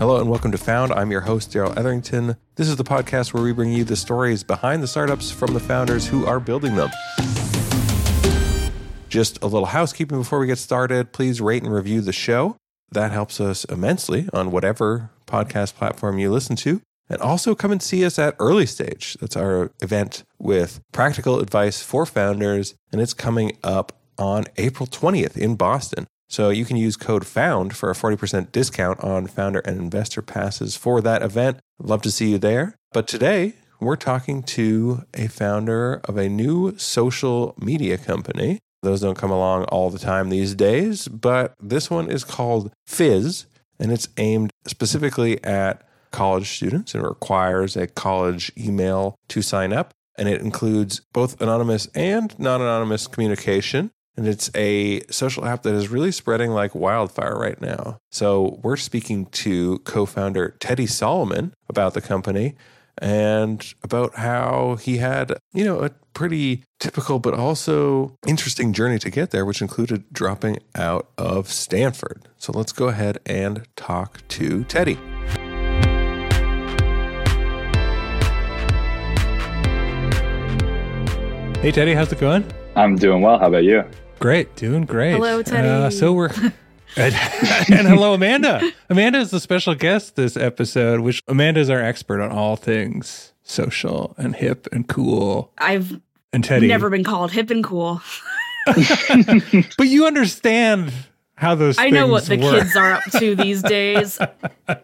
Hello and welcome to Found. I'm your host, Darrell Etherington. This is the podcast where we bring you the stories behind the startups from the founders who are building them. Just a little housekeeping before we get started. Please rate and review the show. That helps us immensely on whatever podcast platform you listen to. And also come and see us at Early Stage. That's our event with practical advice for founders. And it's coming up on April 20th in Boston. So you can use code FOUND for a 40% discount on founder and investor passes for that event. Love to see you there. But today, we're talking to a founder of a new social media company. Those don't come along all the time these days, but this one is called Fizz, and it's aimed specifically at college students and requires a college email to sign up. And it includes both anonymous and non anonymous communication. And it's a social app that is really spreading like wildfire right now. So we're speaking to co founder Teddy Solomon about the company and about how he had, you know, a pretty typical but also interesting journey to get there, which included dropping out of Stanford. So let's go ahead and talk to Teddy. Hey, Teddy, how's it going? I'm doing well. How about you? Great, doing great. Hello, Teddy. Uh, so we're. and, and hello, Amanda. Amanda is the special guest this episode, which Amanda is our expert on all things social and hip and cool. I've and Teddy never been called hip and cool. but you understand how those I know what the work. kids are up to these days.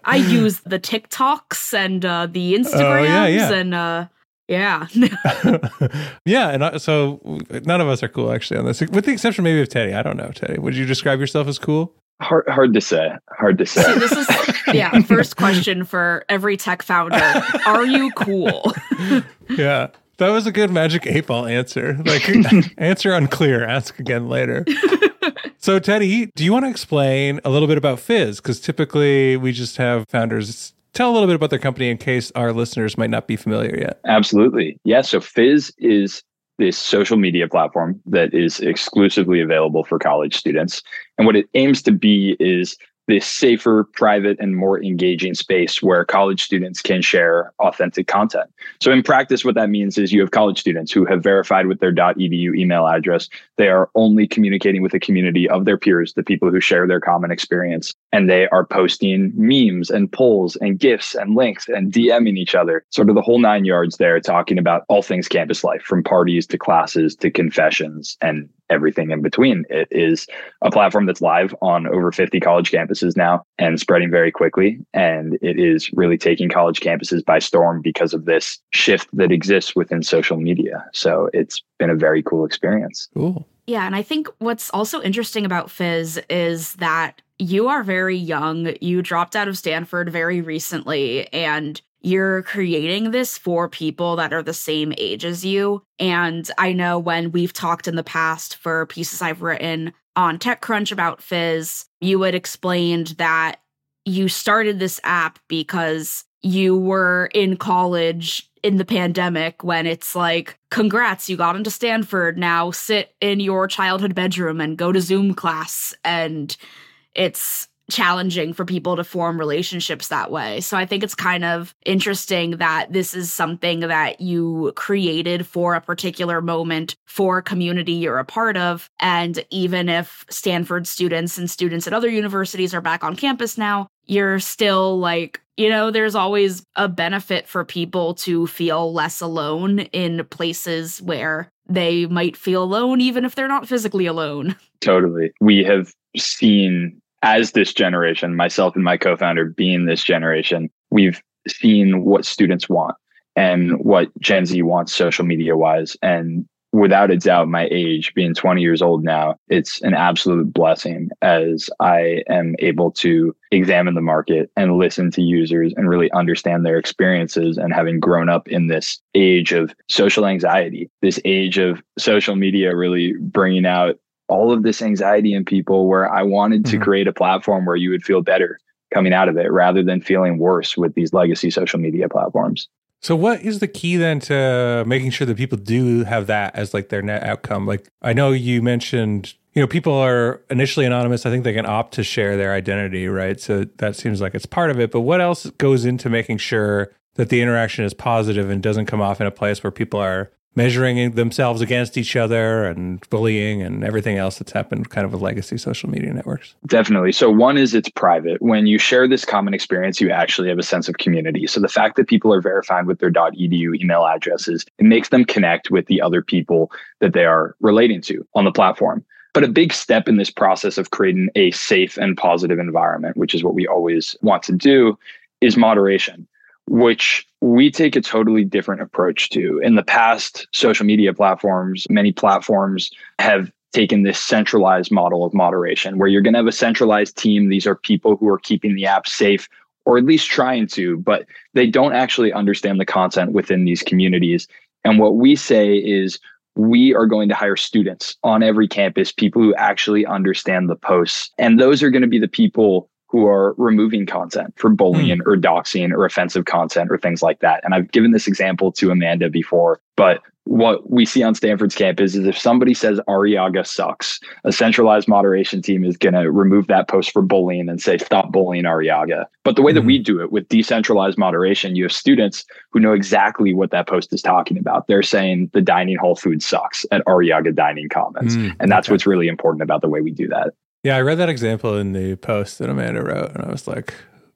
I use the TikToks and uh, the Instagrams oh, yeah, yeah. and uh, yeah. yeah. And so none of us are cool actually on this, with the exception maybe of Teddy. I don't know, Teddy. Would you describe yourself as cool? Hard, hard to say. Hard to say. See, this is, yeah, first question for every tech founder Are you cool? yeah. That was a good magic eight ball answer. Like, answer unclear, ask again later. so, Teddy, do you want to explain a little bit about Fizz? Because typically we just have founders tell a little bit about their company in case our listeners might not be familiar yet. Absolutely. Yeah. So Fizz is this social media platform that is exclusively available for college students. And what it aims to be is this safer, private, and more engaging space where college students can share authentic content. So, in practice, what that means is you have college students who have verified with their .edu email address. They are only communicating with a community of their peers, the people who share their common experience, and they are posting memes and polls and gifs and links and DMing each other, sort of the whole nine yards there, talking about all things campus life, from parties to classes to confessions and everything in between. It is a platform that's live on over 50 college campuses now and spreading very quickly. And it is really taking college campuses by storm because of this shift that exists within social media. So it's been a very cool experience. Cool. Yeah. And I think what's also interesting about Fizz is that you are very young. You dropped out of Stanford very recently, and you're creating this for people that are the same age as you. And I know when we've talked in the past for pieces I've written on TechCrunch about Fizz, you had explained that you started this app because you were in college in the pandemic when it's like, congrats, you got into Stanford. Now sit in your childhood bedroom and go to Zoom class. And it's challenging for people to form relationships that way. So I think it's kind of interesting that this is something that you created for a particular moment for a community you're a part of. And even if Stanford students and students at other universities are back on campus now, you're still like, you know, there's always a benefit for people to feel less alone in places where they might feel alone, even if they're not physically alone. Totally. We have seen as this generation, myself and my co-founder being this generation, we've seen what students want and what Gen Z wants social media wise. And without a doubt, my age being 20 years old now, it's an absolute blessing as I am able to examine the market and listen to users and really understand their experiences. And having grown up in this age of social anxiety, this age of social media really bringing out all of this anxiety in people where I wanted to mm-hmm. create a platform where you would feel better coming out of it rather than feeling worse with these legacy social media platforms. So what is the key then to making sure that people do have that as like their net outcome? Like I know you mentioned, you know, people are initially anonymous. I think they can opt to share their identity, right? So that seems like it's part of it. But what else goes into making sure that the interaction is positive and doesn't come off in a place where people are measuring themselves against each other and bullying and everything else that's happened kind of with legacy social media networks. Definitely. So one is it's private. When you share this common experience, you actually have a sense of community. So the fact that people are verified with their .edu email addresses, it makes them connect with the other people that they are relating to on the platform. But a big step in this process of creating a safe and positive environment, which is what we always want to do, is moderation which we take a totally different approach to. In the past, social media platforms, many platforms have taken this centralized model of moderation where you're going to have a centralized team. These are people who are keeping the app safe or at least trying to, but they don't actually understand the content within these communities. And what we say is we are going to hire students on every campus, people who actually understand the posts. And those are going to be the people who are removing content for bullying mm. or doxing or offensive content or things like that. And I've given this example to Amanda before, but what we see on Stanford's campus is if somebody says Arrillaga sucks, a centralized moderation team is going to remove that post for bullying and say, stop bullying Arrillaga. But the way mm. that we hmm. do it with decentralized moderation, you have students who know exactly what that post is talking about. They're saying the dining hall food sucks at Arrillaga Dining commons. Mm, and that's okay. what's really important about the way we do that. Yeah, I read that example in the post that Amanda wrote, and I was like,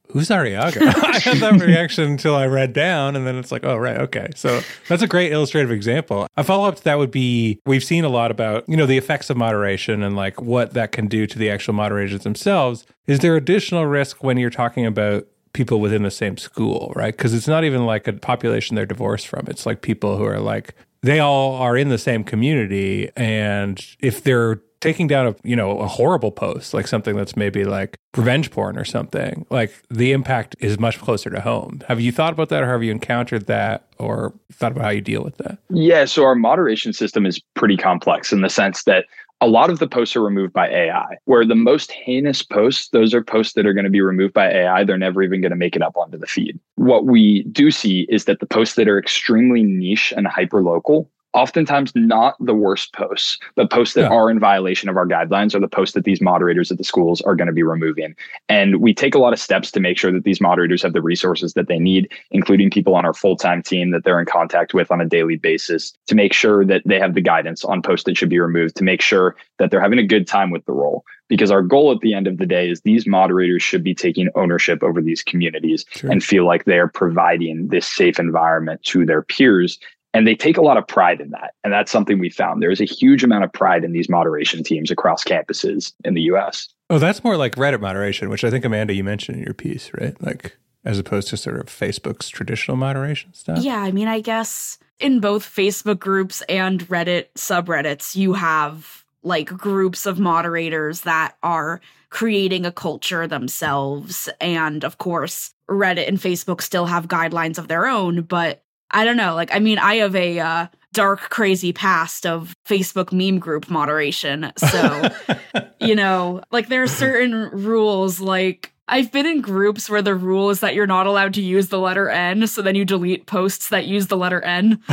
who's Arrillaga? I had that reaction until I read down, and then it's like, oh, right, okay. So that's a great illustrative example. A follow up to that would be we've seen a lot about, you know, the effects of moderation and like what that can do to the actual moderators themselves. Is there additional risk when you're talking about people within the same school, right? Because it's not even like a population they're divorced from. It's like people who are like, they all are in the same community. And if they're taking down a you know a horrible post like something that's maybe like revenge porn or something like the impact is much closer to home have you thought about that or have you encountered that or thought about how you deal with that yeah so our moderation system is pretty complex in the sense that a lot of the posts are removed by AI, where the most heinous posts, those are posts that are going to be removed by AI. They're never even going to make it up onto the feed. What we do see is that the posts that are extremely niche and hyper local oftentimes not the worst posts. The posts that yeah. are in violation of our guidelines are the posts that these moderators at the schools are going to be removing. And we take a lot of steps to make sure that these moderators have the resources that they need, including people on our full time team that they're in contact with on a daily basis to make sure that they have the guidance on posts that should be removed, to make sure that they're having a good time with the role. Because our goal at the end of the day is these moderators should be taking ownership over these communities sure. and feel like they are providing this safe environment to their peers and they take a lot of pride in that. And that's something we found. There's a huge amount of pride in these moderation teams across campuses in the US. Oh, that's more like Reddit moderation, which I think, Amanda, you mentioned in your piece, right? Like, as opposed to sort of Facebook's traditional moderation stuff. Yeah. I mean, I guess in both Facebook groups and Reddit subreddits, you have like groups of moderators that are creating a culture themselves. And of course, Reddit and Facebook still have guidelines of their own, but I don't know. Like, I mean, I have a uh, dark, crazy past of Facebook meme group moderation. So, you know, like there are certain rules. Like, I've been in groups where the rule is that you're not allowed to use the letter N. So then you delete posts that use the letter N.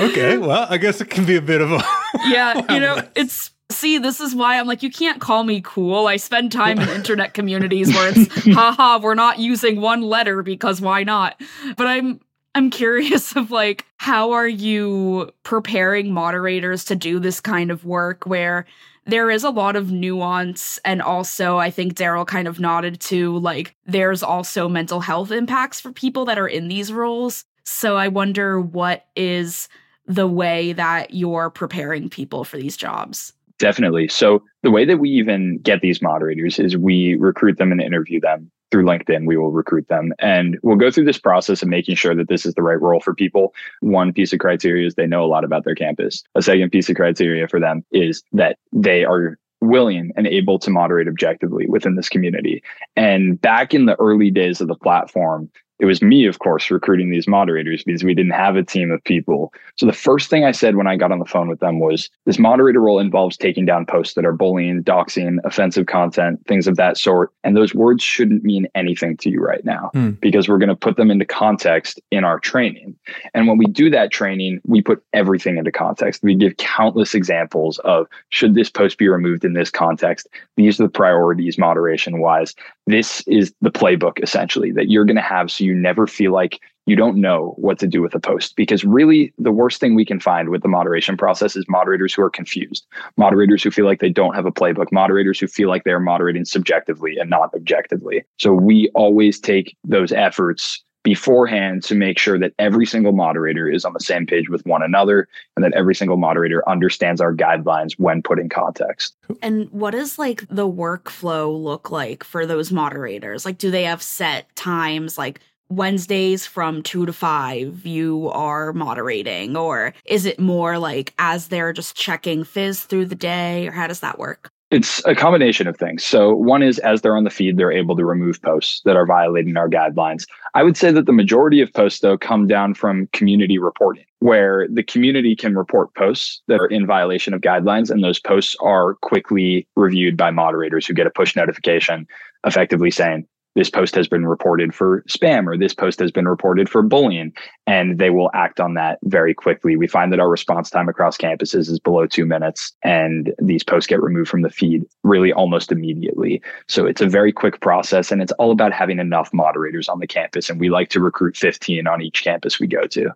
okay. Well, I guess it can be a bit of a. yeah. You know, it's See, this is why I'm like, you can't call me cool. I spend time in internet communities where it's, haha, we're not using one letter because why not? But I'm I'm curious of like how are you preparing moderators to do this kind of work where there is a lot of nuance and also I think Darrell kind of nodded to like there's also mental health impacts for people that are in these roles. So I wonder what is the way that you're preparing people for these jobs. Definitely. So the way that we even get these moderators is we recruit them and interview them through LinkedIn. We will recruit them and we'll go through this process of making sure that this is the right role for people. One piece of criteria is they know a lot about their campus. A second piece of criteria for them is that they are willing and able to moderate objectively within this community. And back in the early days of the platform, it was me, of course, recruiting these moderators because we didn't have a team of people. So the first thing I said when I got on the phone with them was this moderator role involves taking down posts that are bullying, doxing, offensive content, things of that sort. And those words shouldn't mean anything to you right now hmm. because we're going to put them into context in our training. And when we do that training, we put everything into context. We give countless examples of should this post be removed in this context? These are the priorities moderation wise. This is the playbook essentially that you're going to have so you never feel like you don't know what to do with a post because really the worst thing we can find with the moderation process is moderators who are confused moderators who feel like they don't have a playbook moderators who feel like they're moderating subjectively and not objectively so we always take those efforts beforehand to make sure that every single moderator is on the same page with one another and that every single moderator understands our guidelines when put in context. And what does like the workflow look like for those moderators? Like do they have set times like Wednesdays from 2 to 5 you are moderating or is it more like as they're just checking fizz through the day or how does that work? It's a combination of things. So, one is as they're on the feed, they're able to remove posts that are violating our guidelines. I would say that the majority of posts, though, come down from community reporting, where the community can report posts that are in violation of guidelines, and those posts are quickly reviewed by moderators who get a push notification effectively saying, this post has been reported for spam or this post has been reported for bullying. And they will act on that very quickly. We find that our response time across campuses is below two minutes and these posts get removed from the feed really almost immediately. So it's a very quick process and it's all about having enough moderators on the campus and we like to recruit 15 on each campus we go to.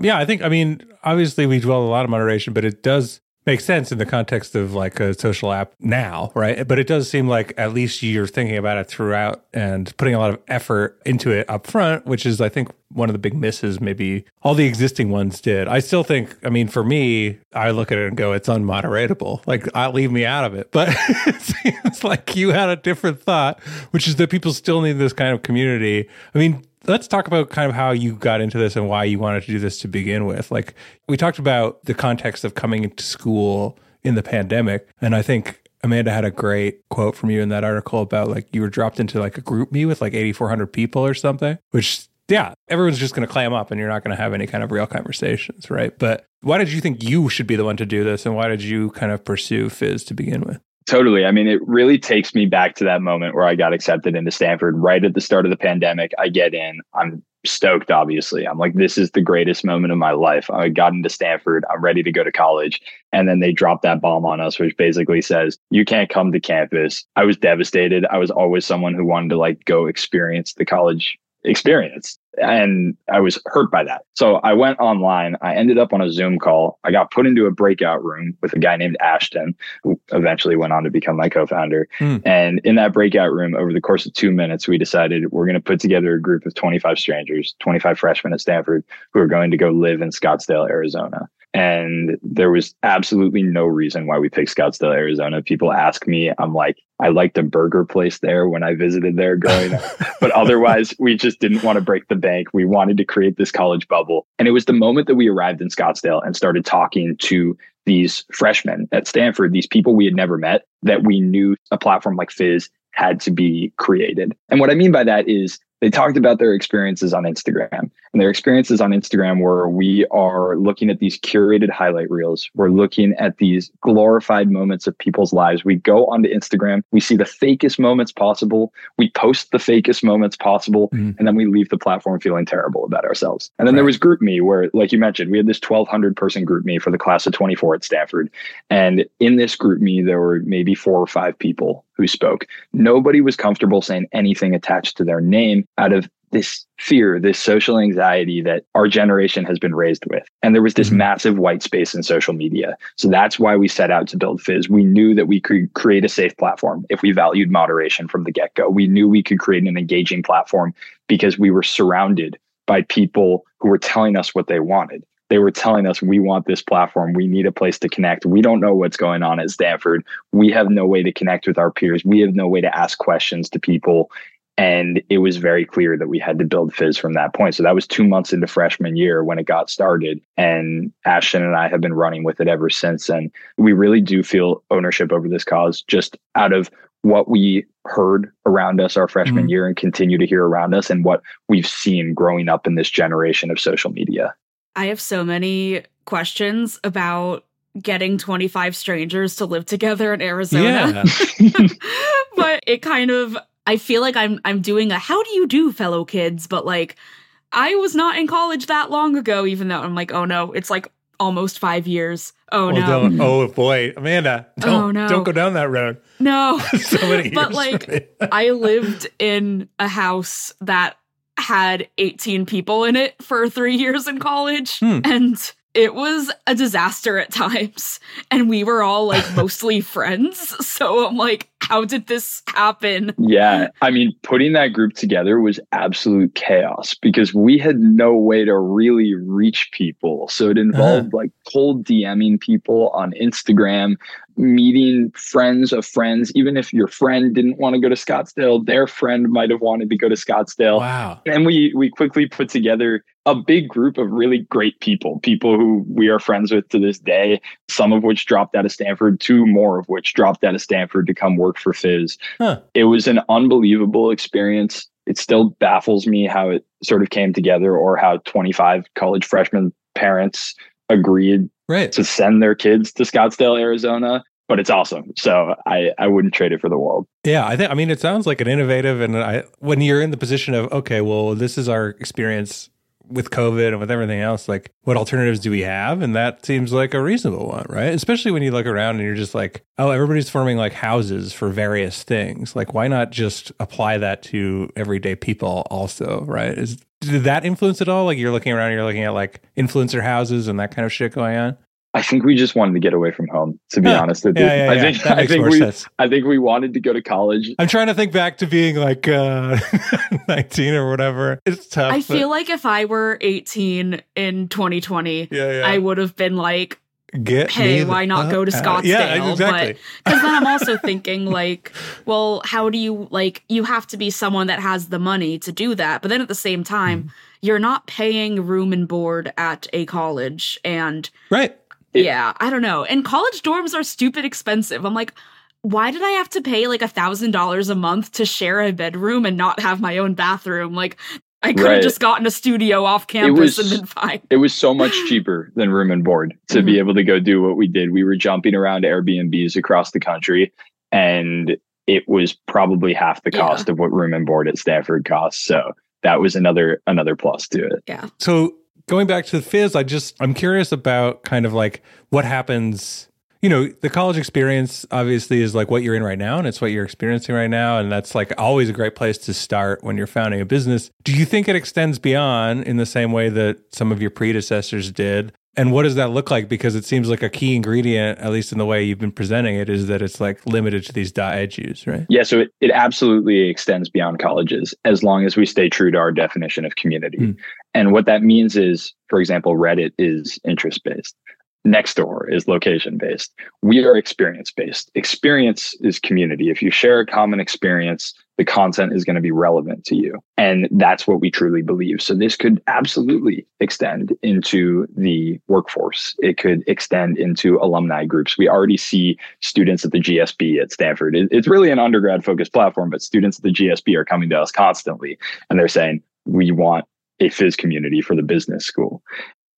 Yeah i think i mean obviously we dwell a lot of moderation but it does makes sense in the context of like a social app now, right? But it does seem like at least you're thinking about it throughout and putting a lot of effort into it up front, which is, I think, one of the big misses maybe all the existing ones did. I still think, I mean, for me, I look at it and go, it's unmoderatable. Like, I'll leave me out of it. But it seems like you had a different thought, which is that people still need this kind of community. I mean, let's talk about kind of how you got into this and why you wanted to do this to begin with. Like we talked about the context of coming into school in the pandemic, and I think Amanda had a great quote from you in that article about like you were dropped into like a GroupMe with like 8400 people or something, which yeah, everyone's just going to clam up and you're not going to have any kind of real conversations, right? But why did you think you should be the one to do this and why did you kind of pursue Fizz to begin with? Totally. I mean, it really takes me back to that moment where I got accepted into Stanford right at the start of the pandemic. I get in, I'm stoked, obviously. I'm like, this is the greatest moment of my life. I got into Stanford, I'm ready to go to college. And then they dropped that bomb on us, which basically says, you can't come to campus. I was devastated. I was always someone who wanted to like go experience the college experience. And I was hurt by that. So I went online. I ended up on a Zoom call. I got put into a breakout room with a guy named Ashton, who eventually went on to become my co founder. Mm. And in that breakout room, over the course of two minutes, we decided we're going to put together a group of 25 strangers, 25 freshmen at Stanford, who are going to go live in Scottsdale, Arizona. And there was absolutely no reason why we picked Scottsdale, Arizona. People ask me, I'm like, I liked a burger place there when I visited there growing up. but otherwise, we just didn't want to break the bank. We wanted to create this college bubble. And it was the moment that we arrived in Scottsdale and started talking to these freshmen at Stanford, these people we had never met, that we knew a platform like Fizz had to be created. And what I mean by that is they talked about their experiences on Instagram. And their experiences on Instagram where we are looking at these curated highlight reels. We're looking at these glorified moments of people's lives. We go onto Instagram, we see the fakest moments possible, we post the fakest moments possible, mm. and then we leave the platform feeling terrible about ourselves. And then right. there was GroupMe, where, like you mentioned, we had this 1,200 person GroupMe for the class of 24 at Stanford. And in this GroupMe, there were maybe four or five people who spoke. Nobody was comfortable saying anything attached to their name out of this fear, this social anxiety that our generation has been raised with. And there was this mm-hmm. massive white space in social media. So that's why we set out to build Fizz. We knew that we could create a safe platform if we valued moderation from the get go. We knew we could create an engaging platform because we were surrounded by people who were telling us what they wanted they were telling us we want this platform we need a place to connect we don't know what's going on at stanford we have no way to connect with our peers we have no way to ask questions to people And it was very clear that we had to build Fizz from that point. So that was two months into freshman year when it got started. And Ashton and I have been running with it ever since. And we really do feel ownership over this cause just out of what we heard around us our freshman mm-hmm. year and continue to hear around us and what we've seen growing up in this generation of social media. I have so many questions about getting 25 strangers to live together in Arizona. Yeah. but it kind of I feel like I'm I'm doing a how do you do fellow kids but like I was not in college that long ago even though I'm like oh no it's like almost 5 years. Oh well, no. Don't, mm-hmm. oh boy, Amanda, oh, don't oh, no. don't go down that road. No. so many But like I lived in a house that had 18 people in it for 3 years in college hmm. and it was a disaster at times and we were all like mostly friends so i'm like how did this happen? Yeah i mean putting that group together was absolute chaos because we had no way to really reach people. So it involved uh-huh. like cold dming people on instagram meeting friends of friends. Even if your friend didn't want to go to scottsdale their friend might have wanted to go to scottsdale. Wow. And we we quickly put together a big group of really great people, people who we are friends with to this day, some of which dropped out of Stanford, two more of which dropped out of Stanford to come work for Fizz. Huh. It was an unbelievable experience. It still baffles me how it sort of came together or how 25 college freshman parents agreed right. to send their kids to Scottsdale, Arizona but it's awesome. So I, I wouldn't trade it for the world. Yeah, I think I mean it sounds like an innovative and I when you're in the position of okay, well this is our experience with COVID and with everything else, like what alternatives do we have? And that seems like a reasonable one, right? Especially when you look around and you're just like, oh, everybody's forming like houses for various things. Like, why not just apply that to everyday people also, right? Is did that influence at all? Like you're looking around, you're looking at like influencer houses and that kind of shit going on. I think we just wanted to get away from home. To be honest with you, yeah, yeah, I think I think we sense. I think we wanted to go to college. I'm trying to think back to being like uh, 19 or whatever. It's tough. I feel like if I were 18 in 2020, I would have been like, Get hey, why not go to Scottsdale? yeah, exactly. Because then I'm also thinking like, well, how do you like? You have to be someone that has the money to do that, but then at the same time, mm. you're not paying room and board at a college, and right it, yeah, I don't know. And college dorms are stupid expensive. I'm like, why did I have to pay like a thousand dollars a month to share a bedroom and not have my own bathroom? Like, I could have right. just gotten a studio off campus was, and been fine. It was so much cheaper than room and board to mm-hmm. be able to go do what we did. We were jumping around Airbnbs across the country, and it was probably half the cost yeah. of what room and board at Stanford costs. So that was another another plus to it. Yeah. So going back to the fizz, I just I'm curious about kind of like what happens. You know, the college experience obviously is like what you're in right now, and it's what you're experiencing right now, and that's like always a great place to start when you're founding a business. Do you think it extends beyond in the same way that some of your predecessors did? And what does that look like? Because it seems like a key ingredient, at least in the way you've been presenting it, is that it's like limited to these dot edus, right? Yeah, so it, it absolutely extends beyond colleges as long as we stay true to our definition of community. Mm. And what that means is, for example, Reddit is interest based. Nextdoor is location based. We are experience based. Experience is community. If you share a common experience, the content is going to be relevant to you. And that's what we truly believe. So this could absolutely extend into the workforce. It could extend into alumni groups. We already see students at the GSB at Stanford. it's really an undergrad focused platform, but students at the GSB are coming to us constantly and they're saying, we want a Fizz community for the business school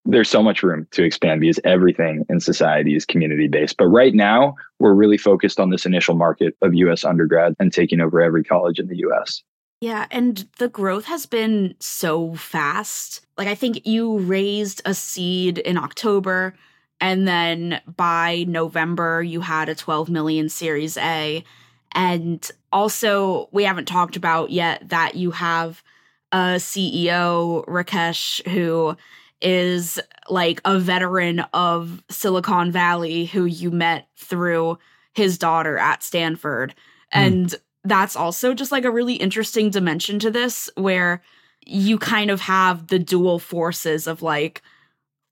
there's so much room to expand because everything in society is community based. But right now, we're really focused on this initial market of US undergrad and taking over every college in the US. Yeah, and the growth has been so fast. Like, I think you raised a seed in October, and then by November, you had a 12 million Series A. And also, we haven't talked about yet that you have a CEO, Rakesh, who is like a veteran of Silicon Valley who you met through his daughter at Stanford. Mm. And that's also just like a really interesting dimension to this where you kind of have the dual forces of like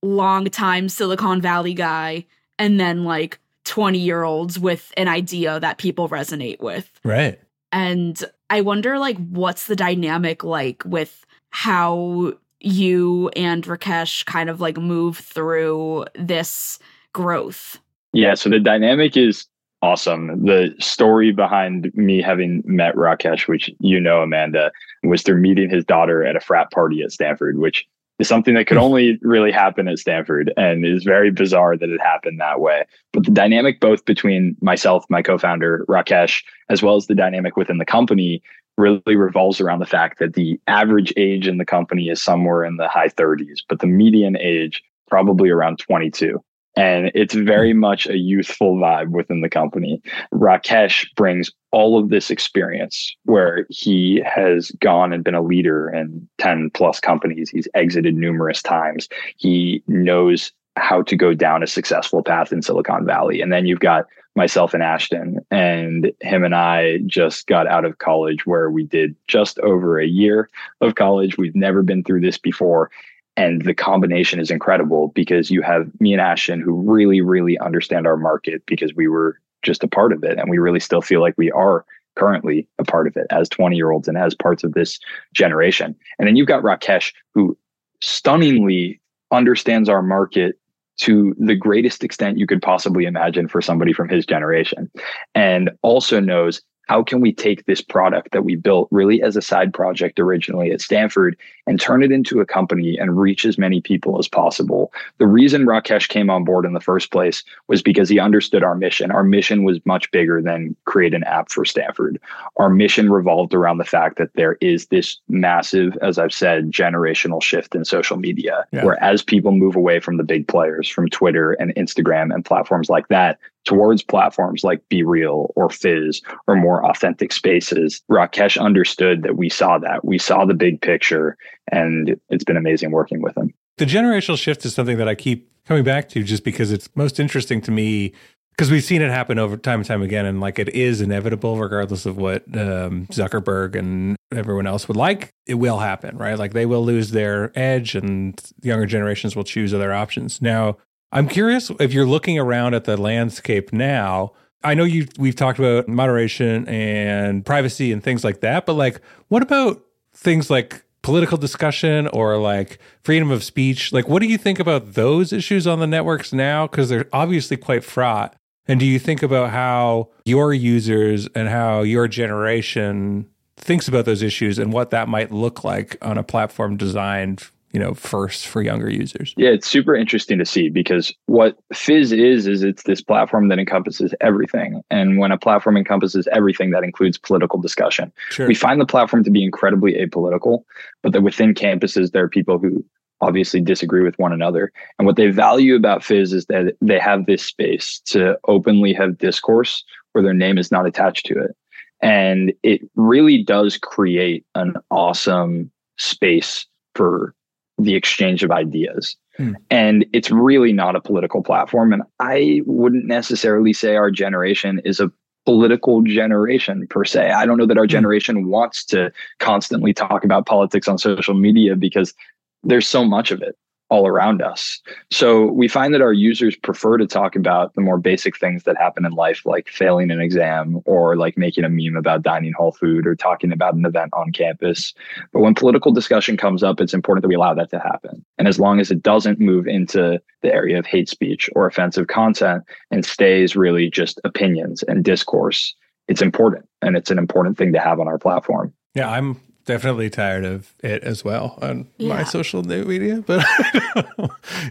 long time Silicon Valley guy and then like 20 year olds with an idea that people resonate with. Right. And I wonder like what's the dynamic like with how you and Rakesh kind of like move through this growth. Yeah, so the dynamic is awesome. The story behind me having met Rakesh, which you know, Amanda, was through meeting his daughter at a frat party at Stanford, which is something that could hmm. only really happen at Stanford and is very bizarre that it happened that way. But the dynamic both between myself, my co-founder, Rakesh, as well as the dynamic within the company really revolves around the fact that the average age in the company is somewhere in the high 30s, but the median age probably around 22 and it's very hmm. much a youthful vibe within the company. Rakesh brings all of this experience where he has gone and been a leader in 10 plus companies. He's exited numerous times. He knows how to go down a successful path in Silicon Valley. And then you've got myself and Ashton, and him and I just got out of college where we did just over a year of college. We've never been through this before. And the combination is incredible because you have me and Ashton who really, really understand our market because we were just a part of it. And we really still feel like we are currently a part of it as 20 year olds and as parts of this generation. And then you've got Rakesh who stunningly understands our market to the greatest extent you could possibly imagine for somebody from his generation and also knows how can we take this product that we built really as a side project originally at Stanford and turn it into a company and reach as many people as possible? The reason Rakesh came on board in the first place was because he understood our mission. Our mission was much bigger than create an app for Stanford. Our mission revolved around the fact that there is this massive, as I've said, generational shift in social media, yeah. where as people move away from the big players, from Twitter and Instagram and platforms like that, towards platforms like BeReal or Fizz or more authentic spaces. Rakesh understood that we saw that. We saw the big picture, and it's been amazing working with him. The generational shift is something that I keep coming back to just because it's most interesting to me because we've seen it happen over time and time again and like it is inevitable regardless of what um, zuckerberg and everyone else would like it will happen right like they will lose their edge and younger generations will choose other options now I'm curious if you're looking around at the landscape now. I know you we've talked about moderation and privacy and things like that, but like what about things like political discussion or like freedom of speech? Like what do you think about those issues on the networks now because they're obviously quite fraught? And do you think about how your users and how your generation thinks about those issues and what that might look like on a platform designed you know first for younger users. Yeah it's super interesting to see because what fizz is is it's this platform that encompasses everything. And when a platform encompasses everything that includes political discussion. Sure. we find the platform to be incredibly apolitical but that within campuses there are people who obviously disagree with one another. And what they value about fizz is that they have this space to openly have discourse where their name is not attached to it. And it really does create an awesome space for the exchange of ideas. Hmm. And it's really not a political platform. And I wouldn't necessarily say our generation is a political generation per se. I don't know that our hmm. generation wants to constantly talk about politics on social media because there's so much of it all around us. So we find that our users prefer to talk about the more basic things that happen in life, like failing an exam or like making a meme about dining hall food or talking about an event on campus. But when political discussion comes up, it's important that we allow that to happen. And as long as it doesn't move into the area of hate speech or offensive content and stays really just opinions and discourse, it's important. And it's an important thing to have on our platform. Yeah, I'm definitely tired of it as well on yeah. my social media. But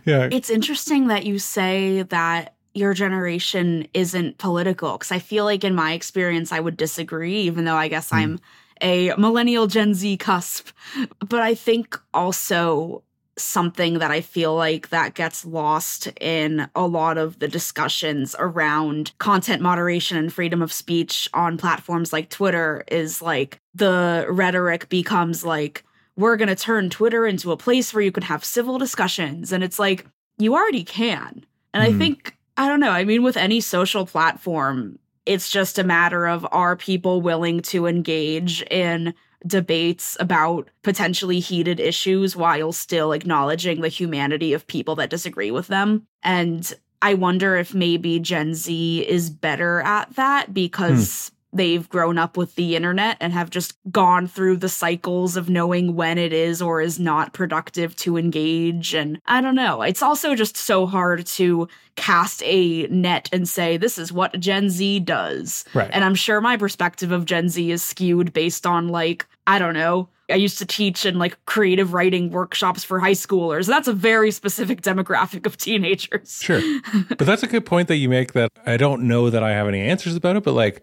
yeah, it's interesting that you say that your generation isn't political because I feel like in my experience I would disagree, even though I guess mm. I'm a millennial Gen Z cusp. But I think also something that I feel like that gets lost in a lot of the discussions around content moderation and freedom of speech on platforms like Twitter is like the rhetoric becomes like we're going to turn Twitter into a place where you can have civil discussions and it's like you already can. And mm. I hmm. think I don't know, I mean with any social platform it's just a matter of are people willing to engage in debates about potentially heated issues while still acknowledging the humanity of people that disagree with them. And I wonder if maybe Gen Z is better at that because hmm. They've grown up with the internet and have just gone through the cycles of knowing when it is or is not productive to engage. And I don't know. It's also just so hard to cast a net and say, this is what Gen Z does. Right. And I'm sure my perspective of Gen Z is skewed based on, like, I don't know, I used to teach in like creative writing workshops for high schoolers. That's a very specific demographic of teenagers. Sure. but that's a good point that you make that I don't know that I have any answers about it, but like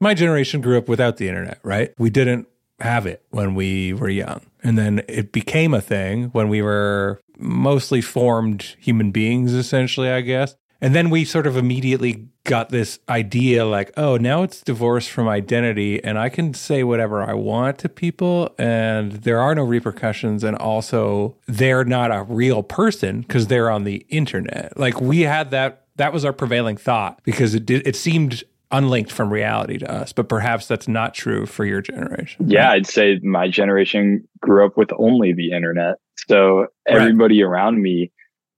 my generation grew up without the internet, right? We didn't have it when we were young. And then it became a thing when we were mostly formed human beings, essentially, I guess. And then we sort of immediately got this idea like, oh, now it's divorced from identity and I can say whatever I want to people and there are no repercussions. And also, they're not a real person because they're on the internet. Like, we had that, that was our prevailing thought because it did, it seemed unlinked from reality to us, but perhaps that's not true for your generation. Yeah, I'd say my generation grew up with only the internet. So everybody right. around me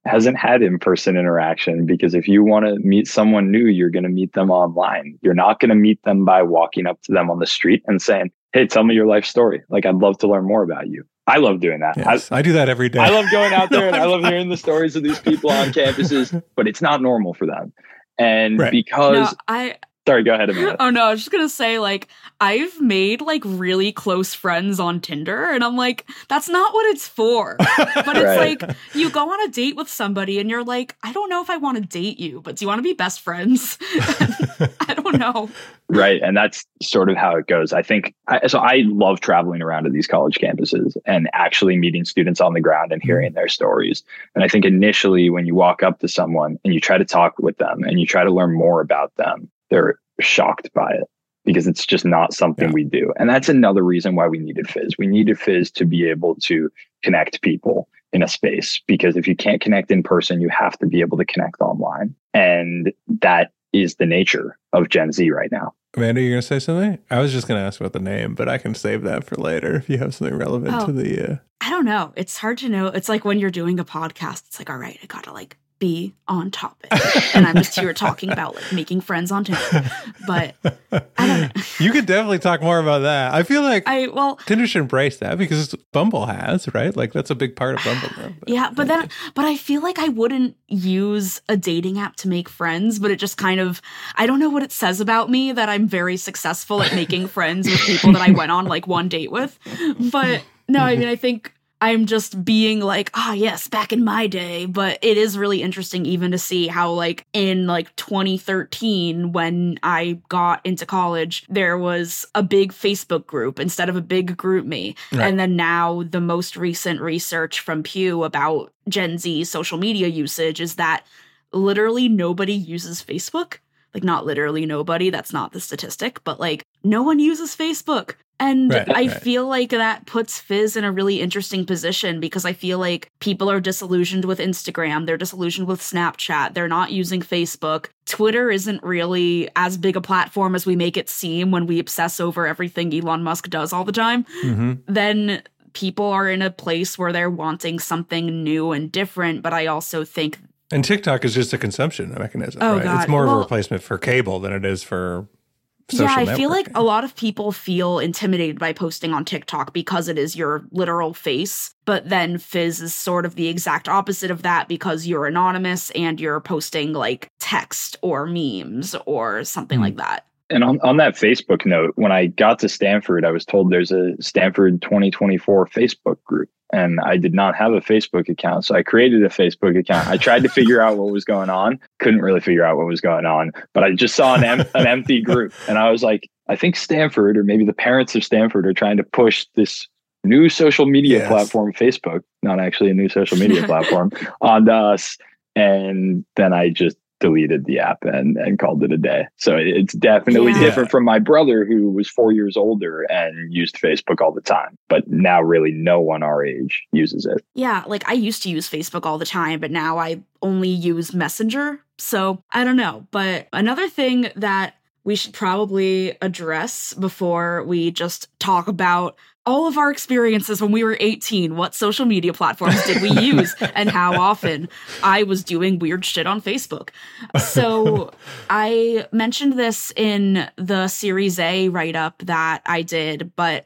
hasn't had in-person interaction because if you want to meet someone new, you're going to meet them online. You're not going to meet them by walking up to them on the street and saying, "Hey, tell me your life story. Like I'd love to learn more about you." I love doing that. Yes, I, I, do that every day. I love going out there and I love hearing the stories of these people on campuses, but it's not normal for them. And right. because no, I Sorry, go ahead, Amanda. Oh no, I was just gonna say like I've made like really close friends on Tinder, and I'm like, that's not what it's for. But it's right. like you go on a date with somebody, and you're like, I don't know if I want to date you, but do you want to be best friends? I don't know. Right, and that's sort of how it goes. I think I, so. I love traveling around to these college campuses and actually meeting students on the ground and hearing their stories. And I think initially, when you walk up to someone and you try to talk with them and you try to learn more about them they're shocked by it because it's just not something yeah. we do. And that's another reason why we needed Fizz. We needed Fizz to be able to connect people in a space because if you can't connect in person, you have to be able to connect online. And that is the nature of Gen Z right now. Amanda, you're going to say something? I was just going to ask about the name, but I can save that for later if you have something relevant oh, to the. Uh... I don't know. It's hard to know. It's like when you're doing a podcast, it's like, all right, I got to like be on topic. and I'm just here talking about like making friends on Tinder. But I don't know. You could definitely talk more about that. I feel like I well Tinder should embrace that because Bumble has, right? Like that's a big part of Bumble. But, yeah, but then but I feel like I wouldn't use a dating app to make friends, but it just kind of I don't know what it says about me that I'm very successful at making friends with people that I went on like one date with. But no, I mean I think I'm just being like, ah, oh, yes, back in my day. But it is really interesting even to see how, like, in like 2013, when I got into college, there was a big Facebook group instead of a big GroupMe. Right. And then now, the most recent research from Pew about Gen Z social media usage is that literally nobody uses Facebook. Like, not literally nobody, that's not the statistic, but like, no one uses Facebook. And right, I right. feel like that puts Fizz in a really interesting position because I feel like people are disillusioned with Instagram, they're disillusioned with Snapchat, they're not using Facebook. Twitter isn't really as big a platform as we make it seem when we obsess over everything Elon Musk does all the time. Mm-hmm. Then people are in a place where they're wanting something new and different, but I also think and TikTok is just a consumption mechanism. Oh, right? God. It's more well, of a replacement for cable than it is for yeah, I networking. feel like a lot of people feel intimidated by posting on TikTok because it is your literal face. But then Fizz is sort of the exact opposite of that because you're anonymous and you're posting like text or memes or something mm. like that. And on, on that Facebook note, when I got to Stanford, I was told there's a Stanford 2024 Facebook group and I did not have a Facebook account. So I created a Facebook account. I tried to figure out what was going on, couldn't really figure out what was going on, but I just saw an, em- an empty group and I was like, I think Stanford or maybe the parents of Stanford are trying to push this new social media yes. platform, Facebook, not actually a new social media platform, on us. And then I just deleted the app and and called it a day. So it's definitely yeah. different from my brother who was 4 years older and used Facebook all the time. But now really no one our age uses it. Yeah, like I used to use Facebook all the time, but now I only use Messenger. So I don't know, but another thing that we should probably address before we just talk about all of our experiences when we were 18. What social media platforms did we use and how often? I was doing weird shit on Facebook. So I mentioned this in the Series A write up that I did, but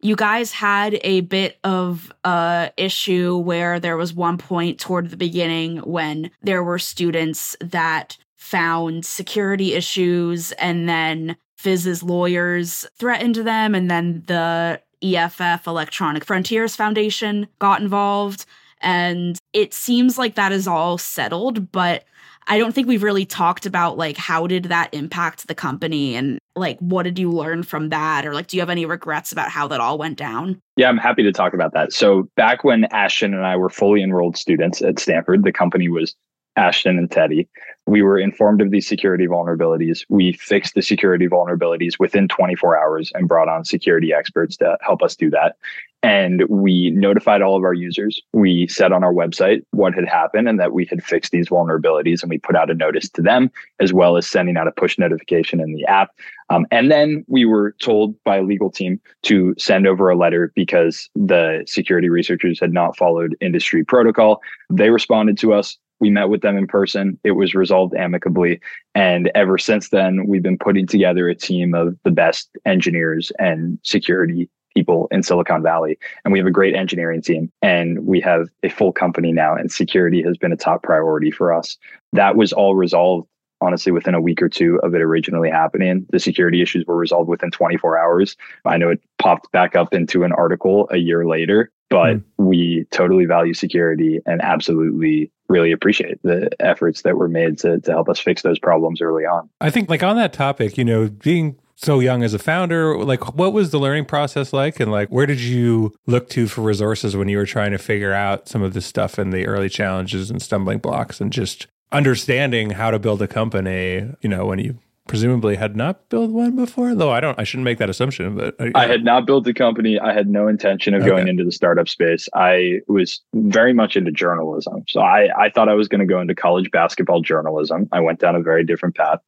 you guys had a bit of a issue where there was one point toward the beginning when there were students that found security issues and then Fizz's lawyers threatened them and then the EFF Electronic Frontiers Foundation got involved and it seems like that is all settled but I don't think we've really talked about like how did that impact the company and like what did you learn from that or like do you have any regrets about how that all went down? Yeah, I'm happy to talk about that. So back when Ashton and I were fully enrolled students at Stanford, the company was Ashton and Teddy. We were informed of these security vulnerabilities. We fixed the security vulnerabilities within 24 hours and brought on security experts to help us do that. And we notified all of our users. We said on our website what had happened and that we had fixed these vulnerabilities. And we put out a notice to them, as well as sending out a push notification in the app. Um, and then we were told by a legal team to send over a letter because the security researchers had not followed industry protocol. They responded to us we met with them in person. It was resolved amicably. And ever since then, we've been putting together a team of the best engineers and security people in Silicon Valley. And we have a great engineering team and we have a full company now. And security has been a top priority for us. That was all resolved honestly within a week or two of it originally happening the security issues were resolved within 24 hours i know it popped back up into an article a year later but mm. we totally value security and absolutely really appreciate the efforts that were made to, to help us fix those problems early on. I think like on that topic, you know, being so young as a founder, like what was the learning process like and like where did you look to for resources when you were trying to figure out some of this stuff and the early challenges and stumbling blocks and just understanding how to build a company, you know, when you presumably had not built one before though i don't i shouldn't make that assumption but uh, i had not built a company. I had no intention of okay. going into the startup space. I was very much into journalism. So i i thought i was going to go into college basketball journalism. I went down a very different path.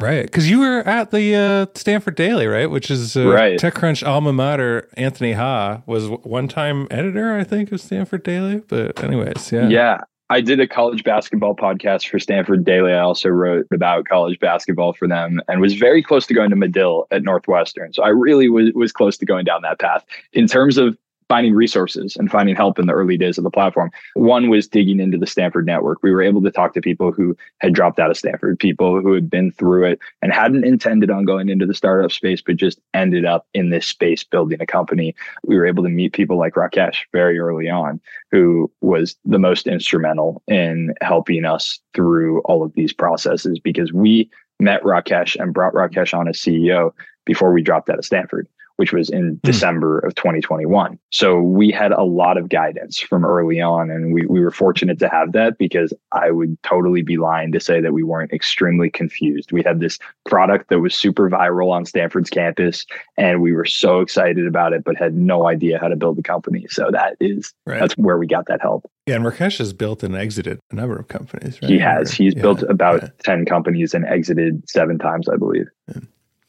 Right because you were at the uh, stanford daily right? Which is uh, right. techcrunch alma mater anthony ha was one time editor i think of stanford daily but anyways yeah. Yeah I did a college basketball podcast for Stanford Daily. I also wrote about college basketball for them and was very close to going to Medill at Northwestern. So I really was, was close to going down that path. In terms of finding resources and finding help in the early days of the platform. One was digging into the Stanford network. We were able to talk to people who had dropped out of Stanford, people who had been through it and hadn't intended on going into the startup space, but just ended up in this space building a company. We were able to meet people like Rakesh very early on, who was the most instrumental in helping us through all of these processes because we met Rakesh and brought Rakesh on as CEO before we dropped out of Stanford which was in mm. December of 2021. So we had a lot of guidance from early on. And we, we were fortunate to have that because I would totally be lying to say that we weren't extremely confused. We had this product that was super viral on Stanford's campus and we were so excited about it, but had no idea how to build a company. So that is, right. that's where we got that help. Yeah, and Rakesh has built and exited a number of companies. Right? He has. He's yeah, built about yeah. 10 companies and exited seven times, I believe. Yeah.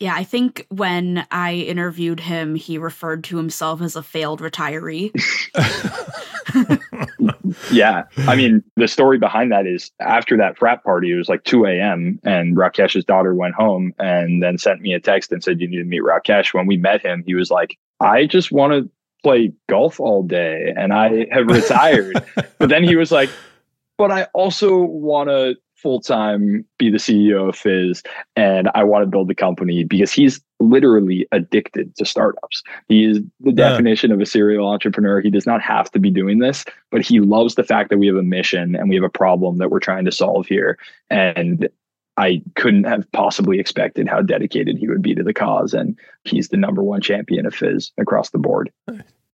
Yeah, I think when I interviewed him, he referred to himself as a failed retiree. yeah. I mean, the story behind that is after that frat party, it was like 2 a.m. and Rakesh's daughter went home and then sent me a text and said, You need to meet Rakesh. When we met him, he was like, I just want to play golf all day and I have retired. but then he was like, But I also want to full time be the CEO of Fizz and I want to build the company because he's literally addicted to startups. He is the yeah. definition of a serial entrepreneur. He does not have to be doing this, but he loves the fact that we have a mission and we have a problem that we're trying to solve here. And I couldn't have possibly expected how dedicated he would be to the cause. And he's the number one champion of Fizz across the board.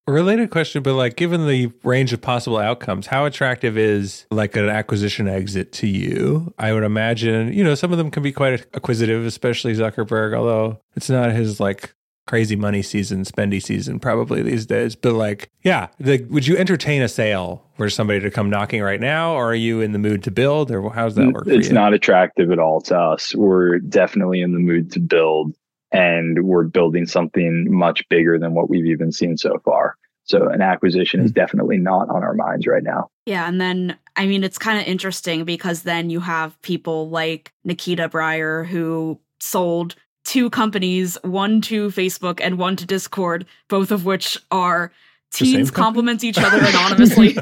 A related question, but like given the range of possible outcomes, how attractive is like an acquisition exit to you? I would imagine, you know, some of them can be quite acquisitive, especially Zuckerberg, although it's not his like crazy money season, spendy season probably these days. But like, yeah, like would you entertain a sale for somebody to come knocking right now, or are you in the mood to build, or how's that work? It's not attractive at all to us. We're definitely in the mood to build and we're building something much bigger than what we've even seen so far. So an acquisition is hmm. definitely not on our minds right now. Yeah. And then, I mean, it's kind of interesting because then you have people like Nikita Breyer who sold two companies, one to Facebook and one to Discord, both of which are teens compliment each other anonymously.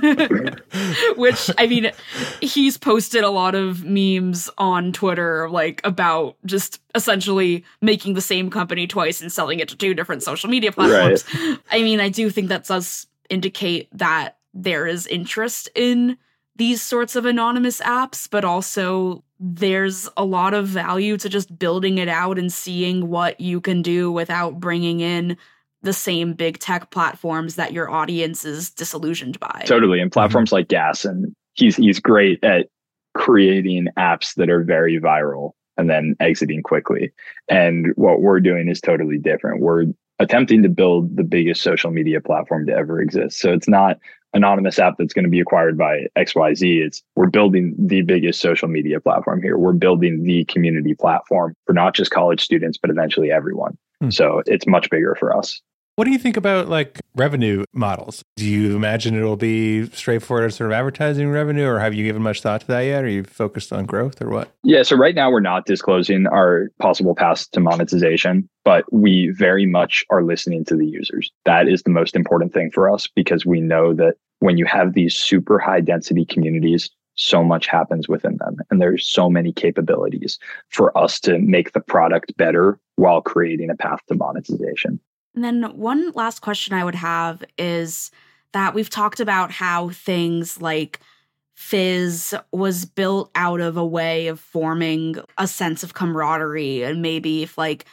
Which I mean, he's posted a lot of memes on Twitter like about just essentially making the same company twice and selling it to two different social media platforms. Right. I mean, I do think that does indicate that there is interest in these sorts of anonymous apps, but also there's a lot of value to just building it out and seeing what you can do without bringing in the same big tech platforms that your audience is disillusioned by. Totally. And platforms like Gas and he's he's great at creating apps that are very viral and then exiting quickly. And what we're doing is totally different. We're attempting to build the biggest social media platform to ever exist. So it's not anonymous app that's going to be acquired by XYZ. It's we're building the biggest social media platform here. We're building the community platform for not just college students, but eventually everyone. Hmm. So it's much bigger for us. What do you think about like revenue models? Do you imagine it'll be straightforward sort of advertising revenue, or have you given much thought to that yet? Are you focused on growth or what? Yeah, so right now we're not disclosing our possible paths to monetization, but we very much are listening to the users. That is the most important thing for us because we know that when you have these super high density communities, so much happens within them and there's so many capabilities for us to make the product better while creating a path to monetization. And then one last question I would have is that we've talked about how things like Fizz was built out of a way of forming a sense of camaraderie. And maybe if, like,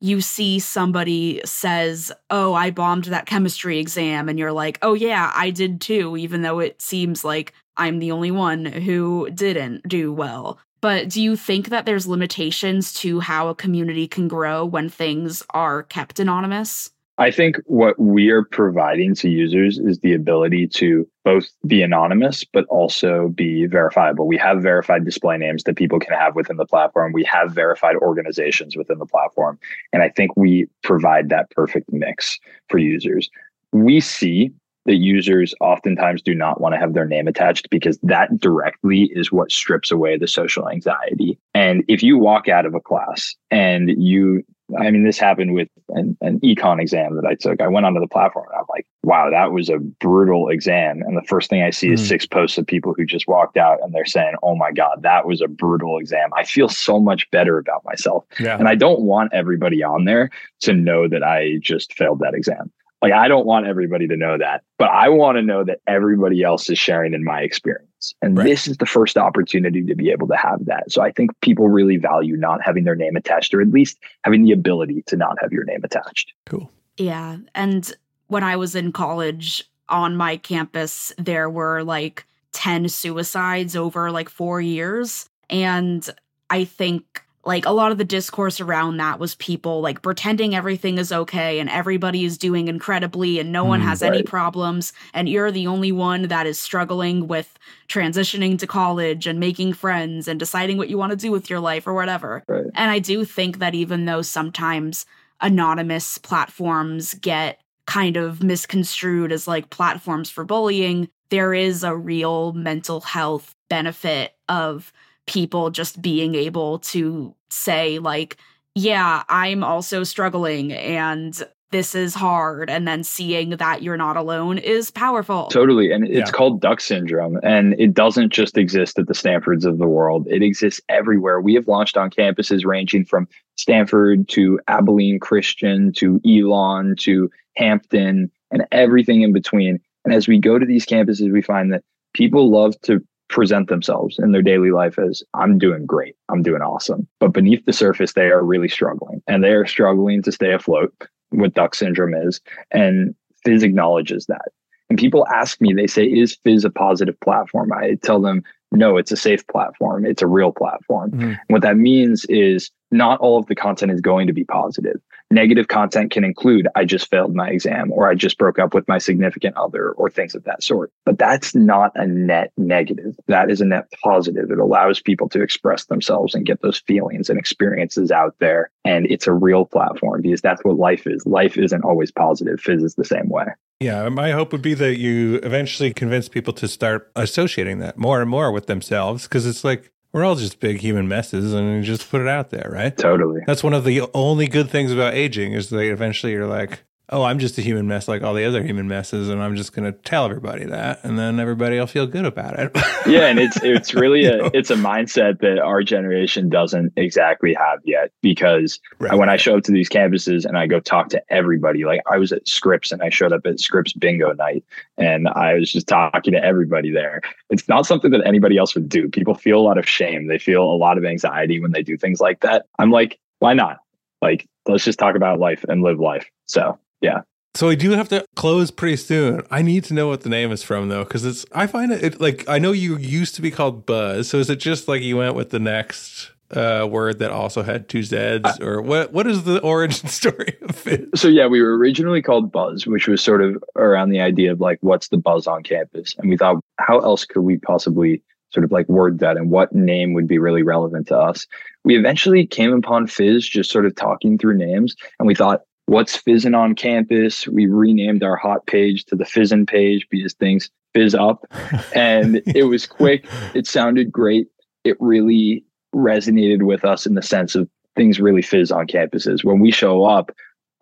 you see somebody says, Oh, I bombed that chemistry exam, and you're like, Oh, yeah, I did too, even though it seems like I'm the only one who didn't do well. But do you think that there's limitations to how a community can grow when things are kept anonymous? I think what we are providing to users is the ability to both be anonymous, but also be verifiable. We have verified display names that people can have within the platform. We have verified organizations within the platform. And I think we provide that perfect mix for users. We see that users oftentimes do not want to have their name attached because that directly is what strips away the social anxiety. And if you walk out of a class and you, I mean, this happened with an, an econ exam that I took. I went onto the platform and I'm like, wow, that was a brutal exam. And the first thing I see mm. is hmm. six posts of people who just walked out and they're saying, oh my God, that was a brutal exam. I feel so much better about myself. Yeah. And I don't want everybody on there to know that I just failed that exam. Like, I don't want everybody to know that, but I want to know that everybody else is sharing in my experience. And right. this is the first opportunity to be able to have that. So I think people really value not having their name attached, or at least having the ability to not have your name attached. Cool. Yeah. And when I was in college on my campus, there were like 10 suicides over like four years. And I think like a lot of the discourse around that was people like pretending everything is okay and everybody is doing incredibly and no one mm, has right. any problems and you're the only one that is struggling with transitioning to college and making friends and deciding what you want to do with your life or whatever. Right. And I do think that even though sometimes anonymous platforms get kind of misconstrued as like platforms for bullying, there is a real mental health benefit of people just being able to say, like, yeah, I'm also struggling and this is hard. And then seeing that you're not alone is powerful. Totally. And it's yeah. called duck syndrome. And it doesn't just exist at the Stanfords of the world, it exists everywhere. We have launched on campuses ranging from Stanford to Abilene Christian to Elon to Hampton and everything in between. And as we go to these campuses, we find that people love to present themselves in their daily life as I'm doing great, I'm doing awesome. But beneath the surface, they are really struggling and they are struggling to stay afloat, what duck syndrome is. And Fizz acknowledges that. And people ask me, they say, is Fizz a positive platform? I tell them, no, it's a safe platform. It's a real platform. Mhm. What that means is not all of the content is going to be positive. Negative content can include, I just failed my exam, or I just broke up with my significant other, or things of that sort. But that's not a net negative. That is a net positive. It allows people to express themselves and get those feelings and experiences out there. And it's a real platform because that's what life is. Life isn't always positive. Fizz is the same way. Yeah, my hope would be that you eventually convince people to start associating that more and more with themselves because it's like we're all just big human messes and you just put it out there, right? Totally. That's one of the only good things about aging is that eventually you're like, oh, I'm just a human mess like all the other human messes, and I'm just going to tell everybody that, and then everybody will feel good about it. yeah and it's it's really a it's a mindset that our generation doesn't exactly have yet because Right. when i show up to these campuses and i go talk to everybody like i was at scripps and i showed up at scripps bingo night and i was just talking to everybody there. It's not something that anybody else would do. People feel a lot of shame. They feel a lot of anxiety when they do things like that. I'm like why not? Like let's just talk about life and live life. So yeah So we do have to close pretty soon. I need to know what the name is from though, because it's I find it, it like I know you used to be called Buzz. So is it just like you went with the next uh, word that also had two Z's, or what? What is the origin story of it? So yeah, we were originally called Buzz, which was sort of around the idea of like, what's the buzz on campus? And we thought, how else could we possibly sort of like word that and what name would be really relevant to us? We eventually came upon Fizz just sort of talking through names and we thought, what's fizzing on campus? We renamed our hot page to the fizzing page because things fizz up. And it was quick. It sounded great. It really resonated with us in the sense of things really fizz on campuses. When we show up,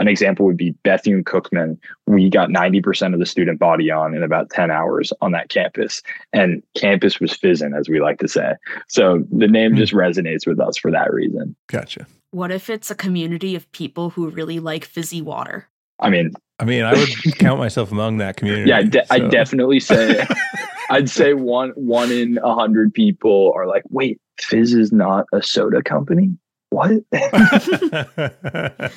an example would be Bethune Cookman. We got 90% of the student body on in about 10 hours on that campus. And campus was fizzing, as we like to say. So the name hmm. just resonates with us for that reason. Gotcha. What if it's a community of people who really like fizzy water? I mean, I mean, I would count myself among that community. yeah, I de- I definitely say, I'd say one one in a hundred people are like, wait, Fizz is not a soda company. What?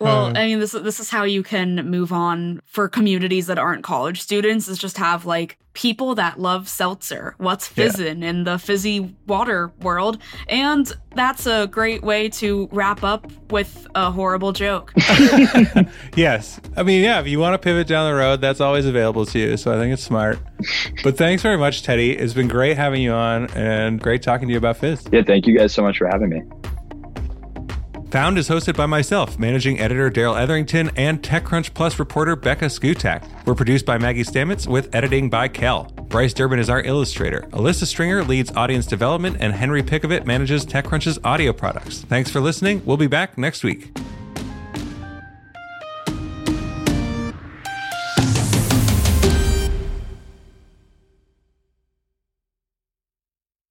Well, Uh, I mean, this this is how you can move on for communities that aren't college students. Is just have like people that love seltzer. What's Yeah. fizzing in the fizzy water world? And that's a great way to wrap up with a horrible joke. yes. I mean, yeah, if you want to pivot down the road, that's always available to you. So I think it's smart. But thanks very much, Teddy. It's been great having you on and great talking to you about Fizz. yeah, thank you guys so much for having me. Found is hosted by myself, managing editor Darrell Etherington, and TechCrunch Plus reporter Becca Szkutak. We're produced by Maggie Stamets with editing by Kel. Bryce Durbin is our illustrator. Alyssa Stringer leads audience development, and Henry Pickavet manages TechCrunch's audio products. Thanks for listening. We'll be back next week.